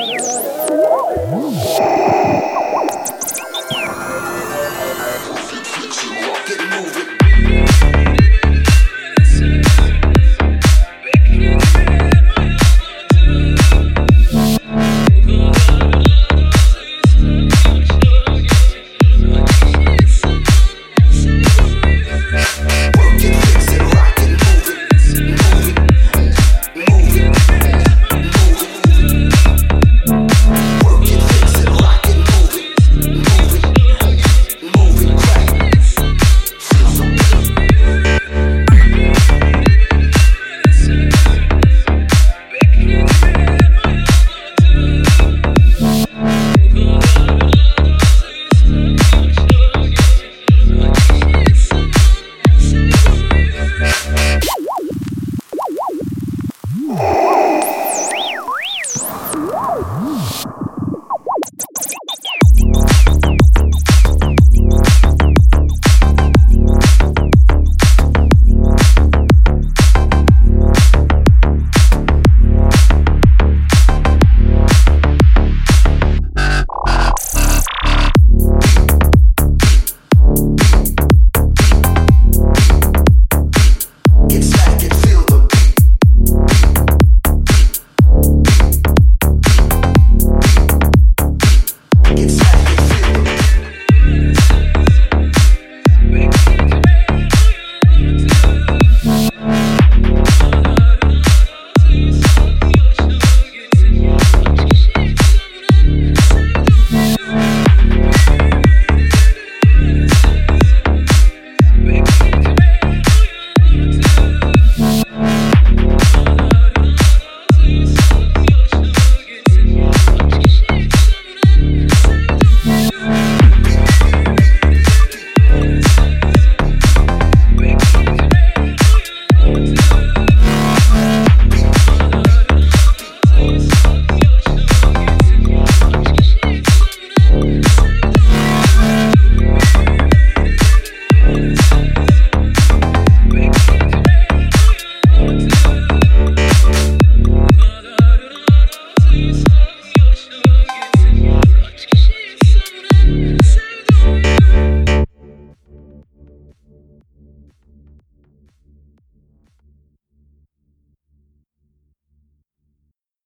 Oh, my God.